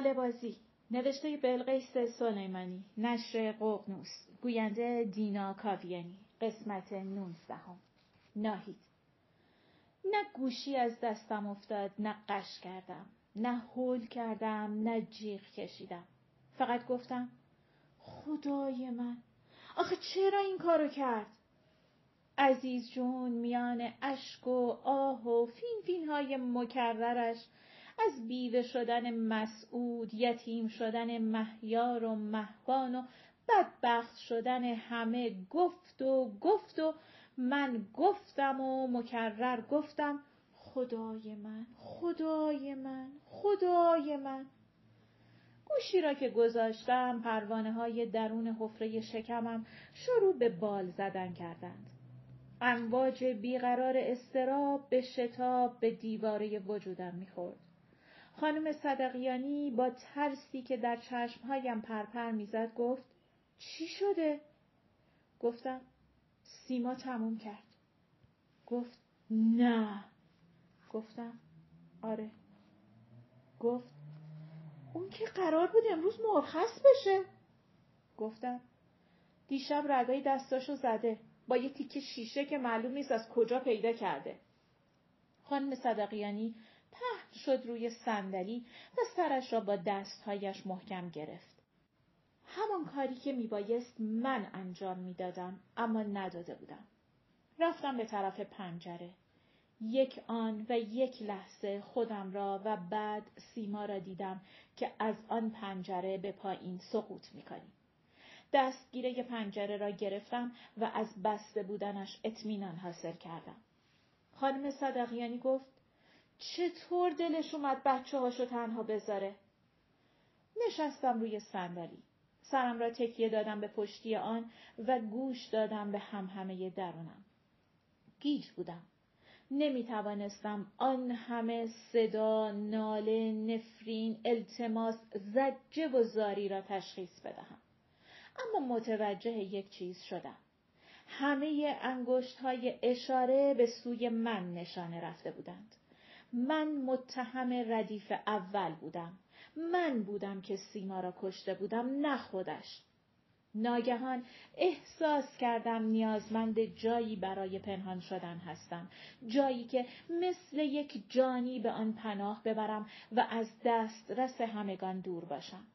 بازی نوشته بلقیس سلیمانی نشر ققنوس گوینده دینا کاویانی قسمت نونزدهم. ناهید. نه گوشی از دستم افتاد نه قش کردم نه هول کردم نه جیغ کشیدم. فقط گفتم خدای من آخه چرا این کارو کرد؟ عزیز جون میان اشک و آه و فین فین های مکررش از بیوه شدن مسعود یتیم شدن مهیار و مهبان و بدبخت شدن همه گفت و گفت و من گفتم و مکرر گفتم خدای من خدای من خدای من گوشی را که گذاشتم پروانه های درون حفره شکمم شروع به بال زدن کردند. امواج بیقرار استراب به شتاب به دیواره وجودم می‌خورد. خانم صدقیانی با ترسی که در چشمهایم پرپر می‌زد گفت چی شده؟ گفتم سیما تموم کرد. گفت نه. گفتم آره. گفت اون که قرار بود امروز مرخص بشه. گفتم دیشب رگای دستاشو زده با یه تیکه شیشه که معلوم نیست از کجا پیدا کرده. خانم صدقیانی پهن شد روی صندلی و سرش را با دستهایش محکم گرفت. همان کاری که میبایست من انجام می‌دادم اما نداده بودم. رفتم به طرف پنجره. یک آن و یک لحظه خودم را و بعد سیما را دیدم که از آن پنجره به پایین سقوط می‌کنیم. دستگیره پنجره را گرفتم و از بسته بودنش اطمینان حاصل کردم. خانم صدقیانی گفت چطور دلش اومد بچه هاشو تنها بذاره؟ نشستم روی صندلی. سرم را تکیه دادم به پشتی آن و گوش دادم به همهمه درونم. گیج بودم. نمی توانستم آن همه صدا، ناله، نفرین، التماس، زجه و زاری را تشخیص بدهم. اما متوجه یک چیز شدم. همه انگشت های اشاره به سوی من نشانه رفته بودند. من متهم ردیف اول بودم. من بودم که سیما را کشته بودم نه خودش. ناگهان احساس کردم نیازمند جایی برای پنهان شدن هستم. جایی که مثل یک جانی به آن پناه ببرم و از دست رس همگان دور باشم.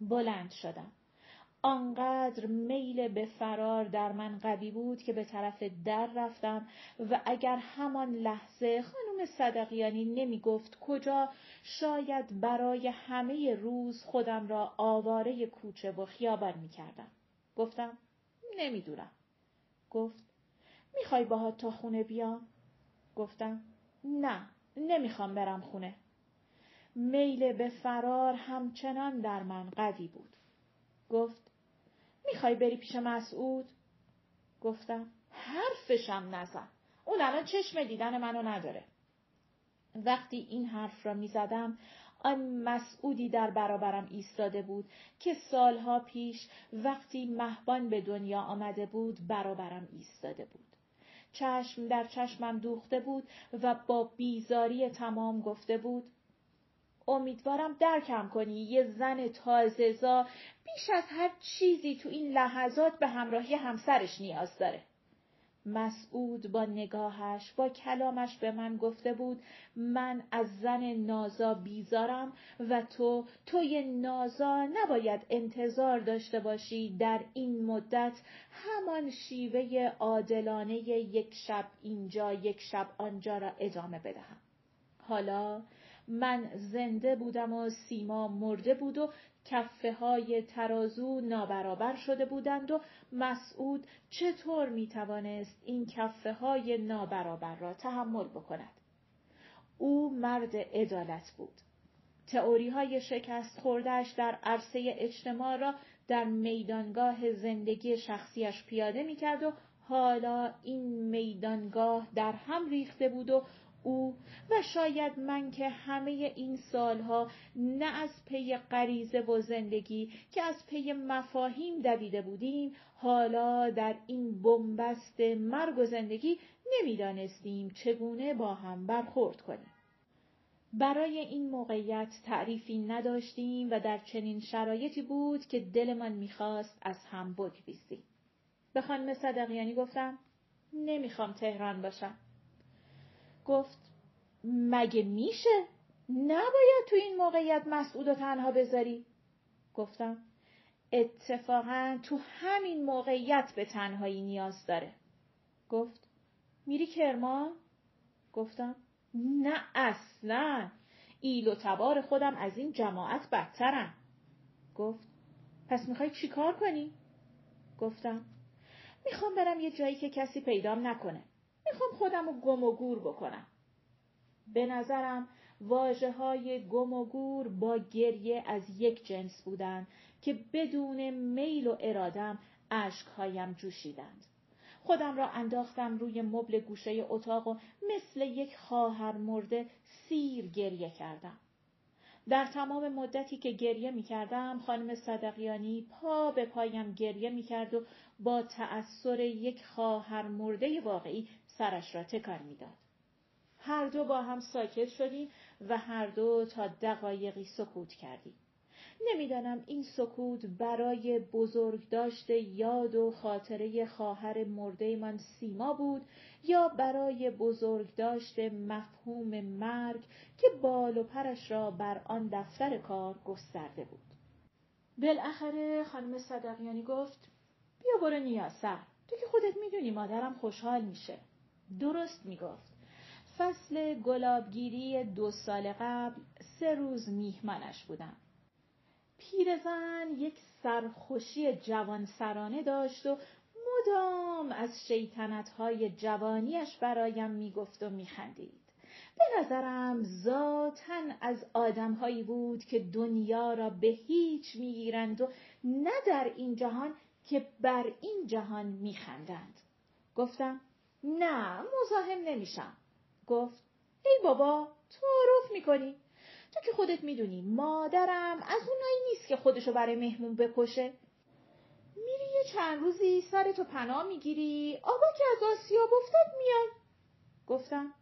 بلند شدم. آنقدر میل به فرار در من قوی بود که به طرف در رفتم و اگر همان لحظه خانم صدقیانی نمی گفت کجا شاید برای همه روز خودم را آواره کوچه و خیابان می کردم. گفتم نمی‌دونم. گفت می‌خوای باهات تا خونه بیام؟ گفتم نه نمی‌خوام برم خونه. میل به فرار همچنان در من قوی بود. گفت می‌خوای بری پیش مسعود؟ گفتم حرفشم نزن. اون الان چشم دیدن منو نداره. وقتی این حرف را می‌زدم آن مسعودی در برابرم ایستاده بود که سالها پیش وقتی مهبان به دنیا آمده بود برابرم ایستاده بود. چشم در چشمم دوخته بود و با بیزاری تمام گفته بود امیدوارم درکم کنی یه زن تازهزا بیش از هر چیزی تو این لحظات به همراهی همسرش نیاز داره. مسعود با نگاهش با کلامش به من گفته بود من از زن نازا بیزارم و تو توی نازا نباید انتظار داشته باشی در این مدت همان شیوه عادلانه یک شب اینجا یک شب آنجا را ادامه بدهم. حالا من زنده بودم و سیما مرده بود و کفه های ترازو نابرابر شده بودند و مسعود چطور می توانست این کفه های نابرابر را تحمل بکند. او مرد عدالت بود. تئوری های شکست خوردهش در عرصه اجتماع را در میدانگاه زندگی شخصیش پیاده می کرد و حالا این میدانگاه در هم ریخته بود و او و شاید من که همه این سالها نه از پی غریزه و زندگی که از پی مفاهیم دویده بودیم حالا در این بنبست مرگ و زندگی نمی‌دانستیم چگونه با هم برخورد کنیم. برای این موقعیت تعریفی نداشتیم و در چنین شرایطی بود که دلمان می‌خواست از هم بگریزیم. به خانم صدقیانی گفتم نمی‌خوام تهران باشم. گفت مگه میشه؟ نباید تو این موقعیت مسعود و تنها بذاری؟ گفتم اتفاقا تو همین موقعیت به تنهایی نیاز داره. گفت میری کرمان؟ گفتم نه اصلا ایل و تبار خودم از این جماعت بدترم. گفت پس می‌خوای چیکار کنی؟ گفتم می‌خوام برم یه جایی که کسی پیدام نکنه. می‌خوام خودم رو گم و گور بکنم. به نظرم واجه های گم و گور با گریه از یک جنس بودند که بدون میل و ارادم اشکهایم جوشیدند. خودم را انداختم روی مبل گوشه اتاق و مثل یک خواهر مرده سیر گریه کردم. در تمام مدتی که گریه می کردم خانم صدقیانی پا به پایم گریه می کرد و با تأثیر یک خواهر مرده واقعی سرش را تکان می‌داد. هر دو با هم ساکت شدیم و هر دو تا دقایقی سکوت کردیم. نمی‌دانم این سکوت برای بزرگ داشته یاد و خاطره خواهر مرده من سیما بود یا برای بزرگ داشته مفهوم مرگ که بال و پرش را بر آن دفتر کار گسترده بود. بالاخره خانم صدقیانی گفت بیا برو نیاسر تو که خودت می‌دونی مادرم خوشحال میشه. درست می‌گفت. فصل گلابگیری دو سال قبل سه روز میهمانش بودم. پیرزن یک سرخوشی جوان سرانه داشت و مدام از شیطنتهای جوانیش برایم می‌گفت و میخندید. به نظرم ذاتا از آدمهایی بود که دنیا را به هیچ می‌گیرند و نه در این جهان که بر این جهان میخندند. گفتم نه مزاحم نمیشم. گفت ای بابا تعارف می‌کنی. تو که خودت می‌دونی مادرم از اونایی نیست که خودشو برای مهمون بکشه. میری یه چند روزی سرتو پناه می‌گیری آبا که از آسیاب افتاد میای گفتم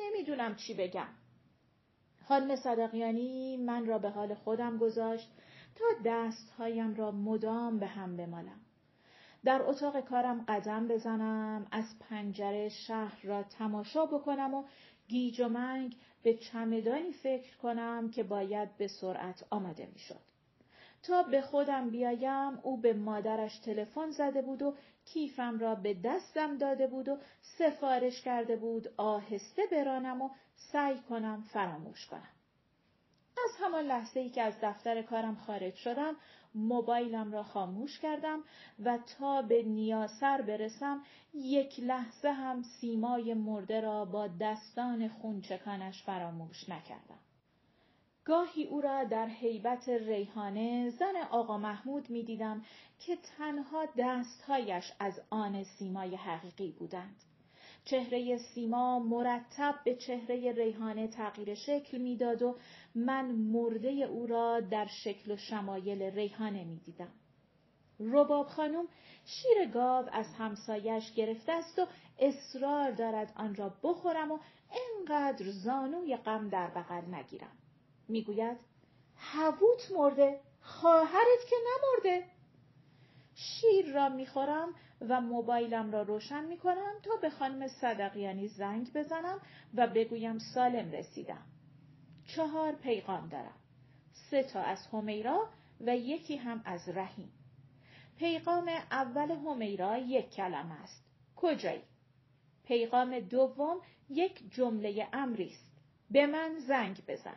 نمی‌دونم چی بگم. خانم صدقیانی من را به حال خودم گذاشت تا دستهایم را مدام به هم بمالم. در اتاق کارم قدم بزنم از پنجره شهر را تماشا بکنم و گیج و منگ به چمدانی فکر کنم که باید به سرعت آمده می‌شد. تا به خودم بیایم او به مادرش تلفن زده بود و کیفم را به دستم داده بود و سفارش کرده بود آهسته برانم و سعی کنم فراموش کنم. همان لحظه ای که از دفتر کارم خارج شدم موبایلم را خاموش کردم و تا به نیاسر برسم یک لحظه هم سیمای مرده را با دستان خونچکانش فراموش نکردم. گاهی او را در حیبت ریحانه زن آقا محمود می دیدم که تنها دستهایش از آن سیمای حقیقی بودند. چهره سیما مرتب به چهره ریحانه تغییر شکل می‌داد و من مرده او را در شکل و شمایل ریحانه می دیدم. رباب خانم شیر گاو از همسایش گرفته است و اصرار دارد آن را بخورم و انقدر زانوی غم در بغل نگیرم. می‌گوید هووت مرده خواهرت که نمرده شیر را می‌خورم و موبایلم را روشن می‌کنم تا به خانم صدقیانی زنگ بزنم و بگویم سالم رسیدم. چهار پیغام دارم. سه تا از همیرا و یکی هم از رحیم. پیغام اول همیرا یک کلمه است. کجایی؟ پیغام دوم یک جمله امری است. به من زنگ بزن.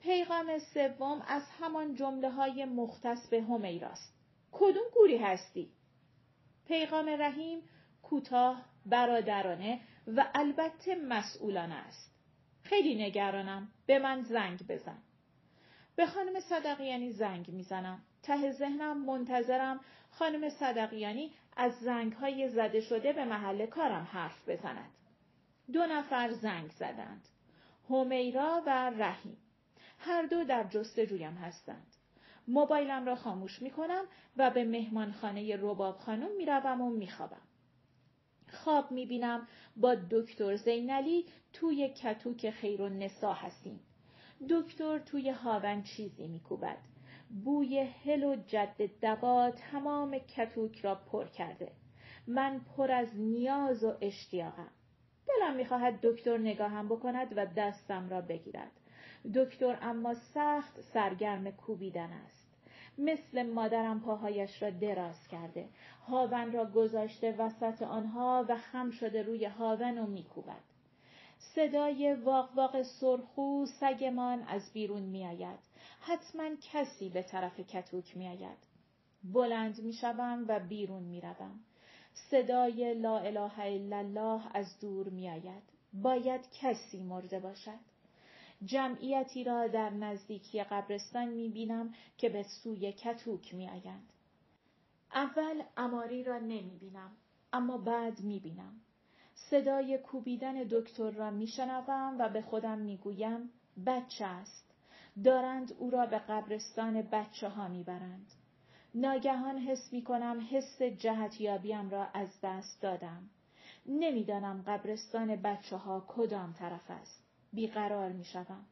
پیغام سوم از همان جمله های مختص به همیراست. کدوم گوری هستی؟ پیغام رحیم کوتاه برادرانه و البته مسئولانه است. خیلی نگرانم. به من زنگ بزن. به خانم صدقیانی زنگ می‌زنم. ته ذهنم منتظرم خانم صدقیانی از زنگ های زده شده به محل کارم حرف بزند. دو نفر زنگ زدند. همیرا و رحیم. هر دو در جستجویم هستند. موبایلم را خاموش می کنم و به مهمانخانه رباب خانم می روم و می خوابم. خواب می‌بینم با دکتر زینلی توی کتوک خیر و نسا هستیم. دکتر توی هاون چیزی میکوبد. بوی هل و جد دقا تمام کتوک را پر کرده. من پر از نیاز و اشتیاقم. دلم می‌خواهد دکتر نگاهم بکند و دستم را بگیرد. دکتر اما سخت سرگرم کوبیدن است. مثل مادرم پاهایش را دراز کرده. هاون را گذاشته وسط آنها و خم شده روی هاون و میکوبد. صدای واق واق سرخو سگمان از بیرون میآید. حتما کسی به طرف کتوک میآید. بلند می‌شوم و بیرون می‌روم. صدای لا اله الا الله از دور میآید. باید کسی مرده باشد. جمعیتی را در نزدیکی قبرستان می بینم که به سوی کتوک می آیند. اول اماری را نمی بینم اما بعد می بینم. صدای کوبیدن دکتر را می شنوم و به خودم می گویم بچه است. دارند او را به قبرستان بچه ها می برند. ناگهان حس می کنم حس جهتیابیم را از دست دادم. نمی‌دانم قبرستان بچه ها کدام طرف است. بیقرار می شوم.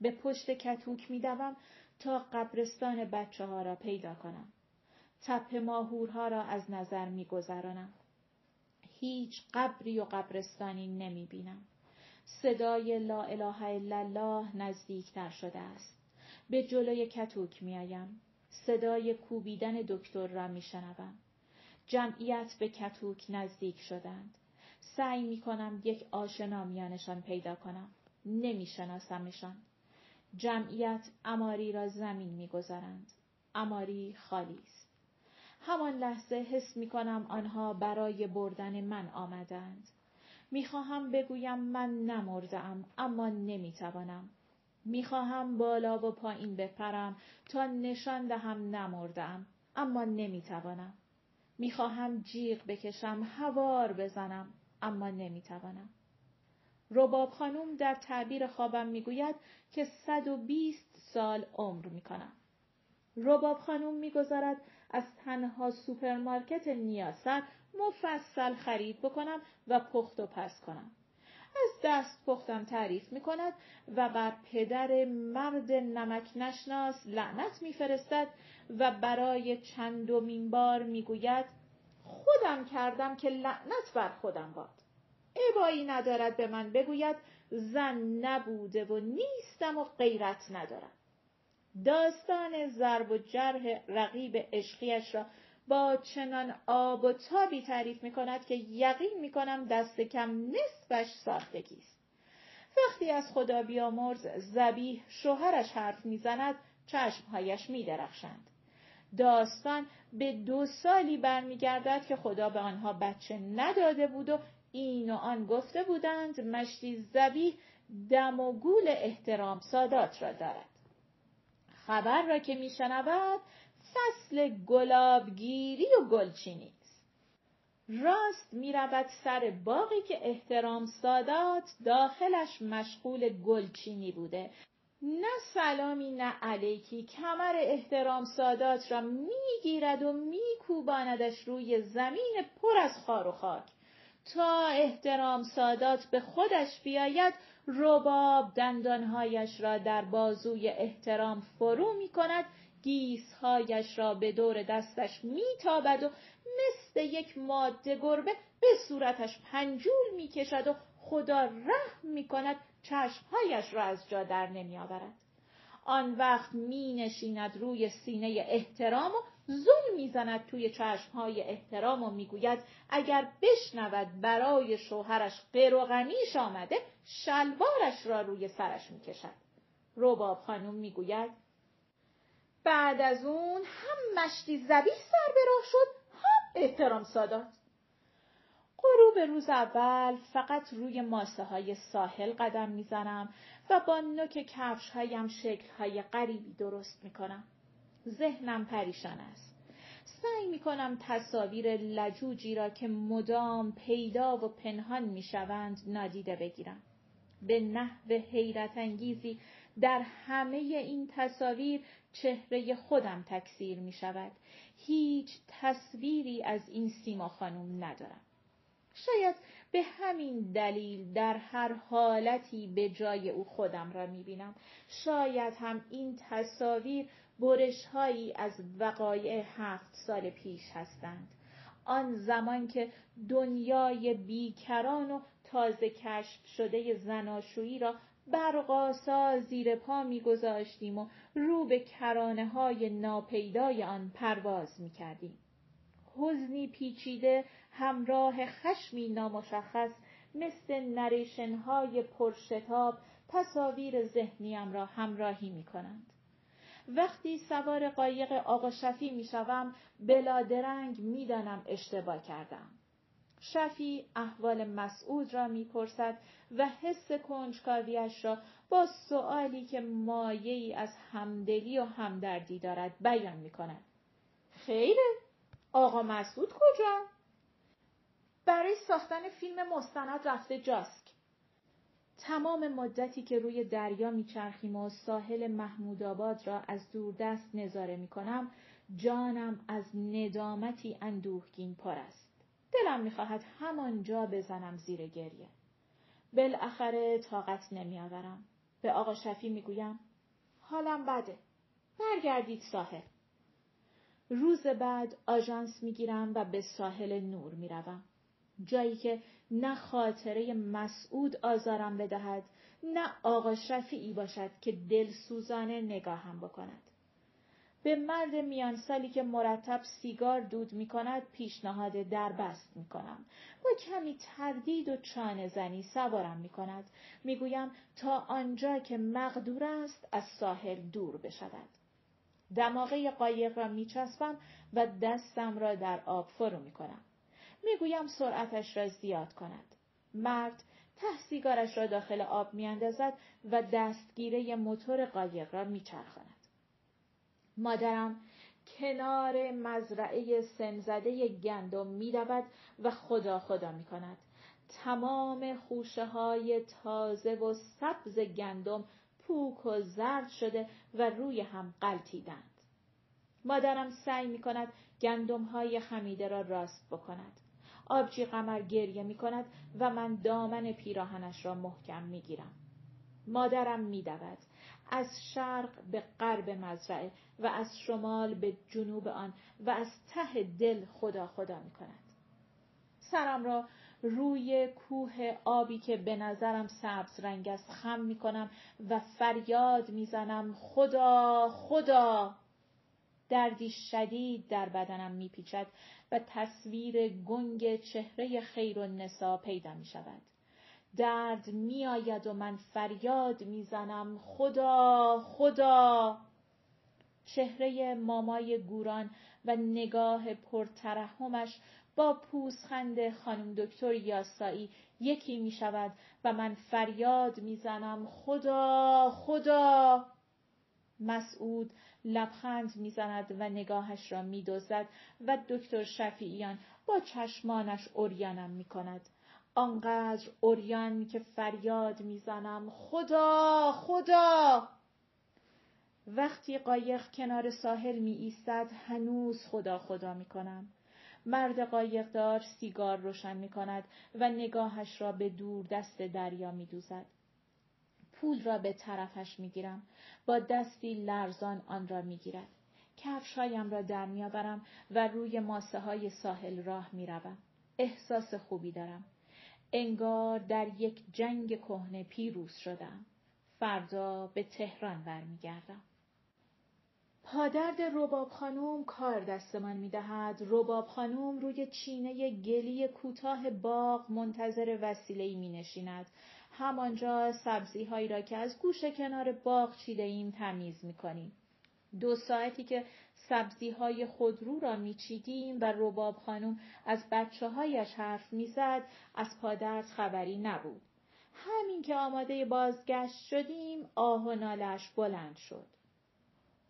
به پشت کتوک می دوم تا قبرستان بچه ها را پیدا کنم. تپ ماهورها را از نظر می گذرانم. هیچ قبری و قبرستانی نمی بینم. صدای لا اله الا الله نزدیکتر شده است. به جلوی کتوک می آیم. صدای کوبیدن دکتر را می شنوم. جمعیت به کتوک نزدیک شدند. سعی می کنم یک آشنا میانشان پیدا کنم. نمی شناسمشان. جمعیت اماری را زمین می‌گذارند. اماری خالی است. همان لحظه حس می کنم آنها برای بردن من آمدند. می‌خواهم بگویم من نمردم اما نمی‌توانم. می‌خواهم بالا و پایین بپرم تا نشان دهم نمردم اما نمی‌توانم. می‌خواهم جیغ بکشم هوار بزنم اما نمی‌توانم. رباب خانوم در تعبیر خوابم می‌گوید که 120 سال عمر می‌کنم. رباب خانوم می‌گذارد از تنها سوپرمارکت نیاسر مفصل خرید بکنم و پخت و پس کنم. از دست پختم تعریف می کند و بر پدر مرد نمک نشناس لعنت میفرستد و برای چندمین بار می‌گوید خودم کردم که لعنت بر خودم باد. عبایی ندارد به من بگوید زن نبوده و نیستم و غیرت ندارم. داستان ضرب و جرح رقیب عشقیش را با چنان آب و تابی تعریف می کند که یقین می کنم دست کم نصفش ساختگی است. وقتی از خدا بیامرز زبیح شوهرش حرف می‌زند چشمهایش می درخشند. داستان به دو سالی برمیگردد که خدا به آنها بچه نداده بود و این و آن گفته بودند مشتی زبی دم و گول احترام سادات را دارد. خبر را که میشنود فصل گلابگیری و گلچینی است. راست می‌رود سر باقی که احترام سادات داخلش مشغول گلچینی بوده نه سلامی نه علیکی کمر احترام سادات را می‌گیرد و میکوباندش روی زمین پر از خار و خاک تا احترام سادات به خودش بیاید رباب دندانهایش را در بازوی احترام فرو می کند گیسهایش را به دور دستش میتابد و مثل یک ماده گربه به صورتش پنجول می کشد و خدا رحم می کند چشمهایش را از جا در نمی آورد. آن وقت می نشیند روی سینه احترام و زل می‌زند توی چشمهای احترام و می‌گوید اگر بشنود برای شوهرش قروغنیش آمده شلوارش را روی سرش می‌کشد. روباب خانم می‌گوید بعد از اون هم مشتی زبی سر به راه شد هم احترام سادات. غروب روز اول فقط روی ماسه های ساحل قدم می‌زنم و با نوک کفش هایم شکل های غریبی درست می‌کنم. ذهنم پریشان است. سعی می کنم تصاویر لجوجی را که مدام پیدا و پنهان می شوند نادیده بگیرم. به نحو حیرت انگیزی در همه این تصاویر چهره خودم تکثیر می شود. هیچ تصویری از این سیما خانم ندارم. شاید به همین دلیل در هر حالتی به جای او خودم را می‌بینم شاید هم این تصاویر برشهایی از وقایع هفت سال پیش هستند آن زمان که دنیای بیکران و تازه کشف شده زناشویی را برقاسا زیر پا میگذاشتیم و رو به کرانه های ناپیدای آن پرواز می‌کردیم. حزنی پیچیده همراه خشمی نامشخص مثل نریشن های پرشتاب تصاویر ذهنیم را همراهی می کنند. وقتی سوار قایق آقا شفی می شوم بلا درنگ می دانم اشتباه کردم. شفی احوال مسعود را می‌پرسد و حس کنجکاویش را با سؤالی که مایه از همدلی و همدردی دارد بیان می کند. خیره آقا مسعود کجا؟ برای ساختن فیلم مستند رفته جاسک. تمام مدتی که روی دریا میچرخیم و ساحل محمودآباد را از دور دست نظاره می کنم جانم از ندامتی اندوهگین پر است. دلم می‌خواهد همانجا بزنم زیر گریه. بالاخره طاقت نمیآورم. به آقا شفی می‌گویم حالم بده. برگردید ساحل. روز بعد آژانس می‌گیرم و به ساحل نور می‌روم. جایی که نه خاطره مسعود آزارم بدهد نه آقا شفیعی باشد که دلسوزانه نگاهم بکند. به مرد میان سالی که مرتب سیگار دود می کند پیشنهاد دربست می کنم. با کمی تردید و چانه زنی سوارم می کند. می گویم تا آنجا که مقدور است از ساحل دور بشود. دماغه قایق را می چسبم و دستم را در آب فرو می کنم. می گویم سرعتش را زیاد کند. مرد ته سیگارش را داخل آب می اندازد و دستگیره موتور قایق را می چرخاند. مادرم کنار مزرعه سنزده گندم می و خدا خدا می کند. تمام خوشه های تازه و سبز گندم پوک و زرد شده و روی هم قلتیدند. مادرم سعی می کند گندم های خمیده را راست بکند. آبجی قمر گریه می کند و من دامن پیراهنش را محکم می گیرم. مادرم می دود. از شرق به غرب مزرعه و از شمال به جنوب آن و از ته دل خدا خدا می کند. سرم را روی کوه آبی که به نظرم سبز رنگ است خم می کنم و فریاد می زنم خدا خدا دردی شدید در بدنم می پیچد و تصویر گنگ چهره خیر و نسا پیدا می شود. درد میآید و من فریاد می‌زنم. خدا خدا! چهره مامای گوران و نگاه پرترحمش با پوزخند خانم دکتر یاسایی یکی می شود و من فریاد می‌زنم. خدا خدا! مسعود لبخند می‌زند و نگاهش را میدوزد و دکتر شفیعیان با چشمانش اوریانم می کند. آنقدر اوریان که فریاد می‌زنم خدا خدا وقتی قایق کنار ساحل می ایستد هنوز خدا خدا می کنم. مرد قایقدار سیگار روشن می کند و نگاهش را به دور دست دریا می دوزد. پول را به طرفش می گیرم. با دستی لرزان آن را می گیرد. کفشهایم را در میآورم و روی ماسه های ساحل راه می روم. احساس خوبی دارم. انگار در یک جنگ کهنه پیروز شدم. فردا به تهران برمیگردم. پادرد رباب خانوم کار دستمان می دهد. رباب خانوم روی چینه گلی کوتاه باغ منتظر وسیله می نشیند. همانجا سبزی هایی را که از گوش کنار باغ چیده ایم تمیز می کنیم. دو ساعتی که سبزی های خودرو را میچیدیم و رباب خانم از بچه هایش حرف می‌زد از پادرد خبری نبود. همین که آماده بازگشت شدیم آه و نالش بلند شد.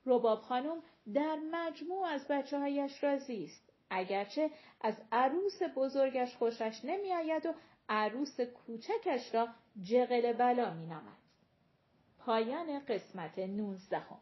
رباب خانم در مجموع از بچه هایش راضی است. اگرچه از عروس بزرگش خوشش نمیآید و عروس کوچکش را جغل بلا می نمد. پایان قسمت نوزدهم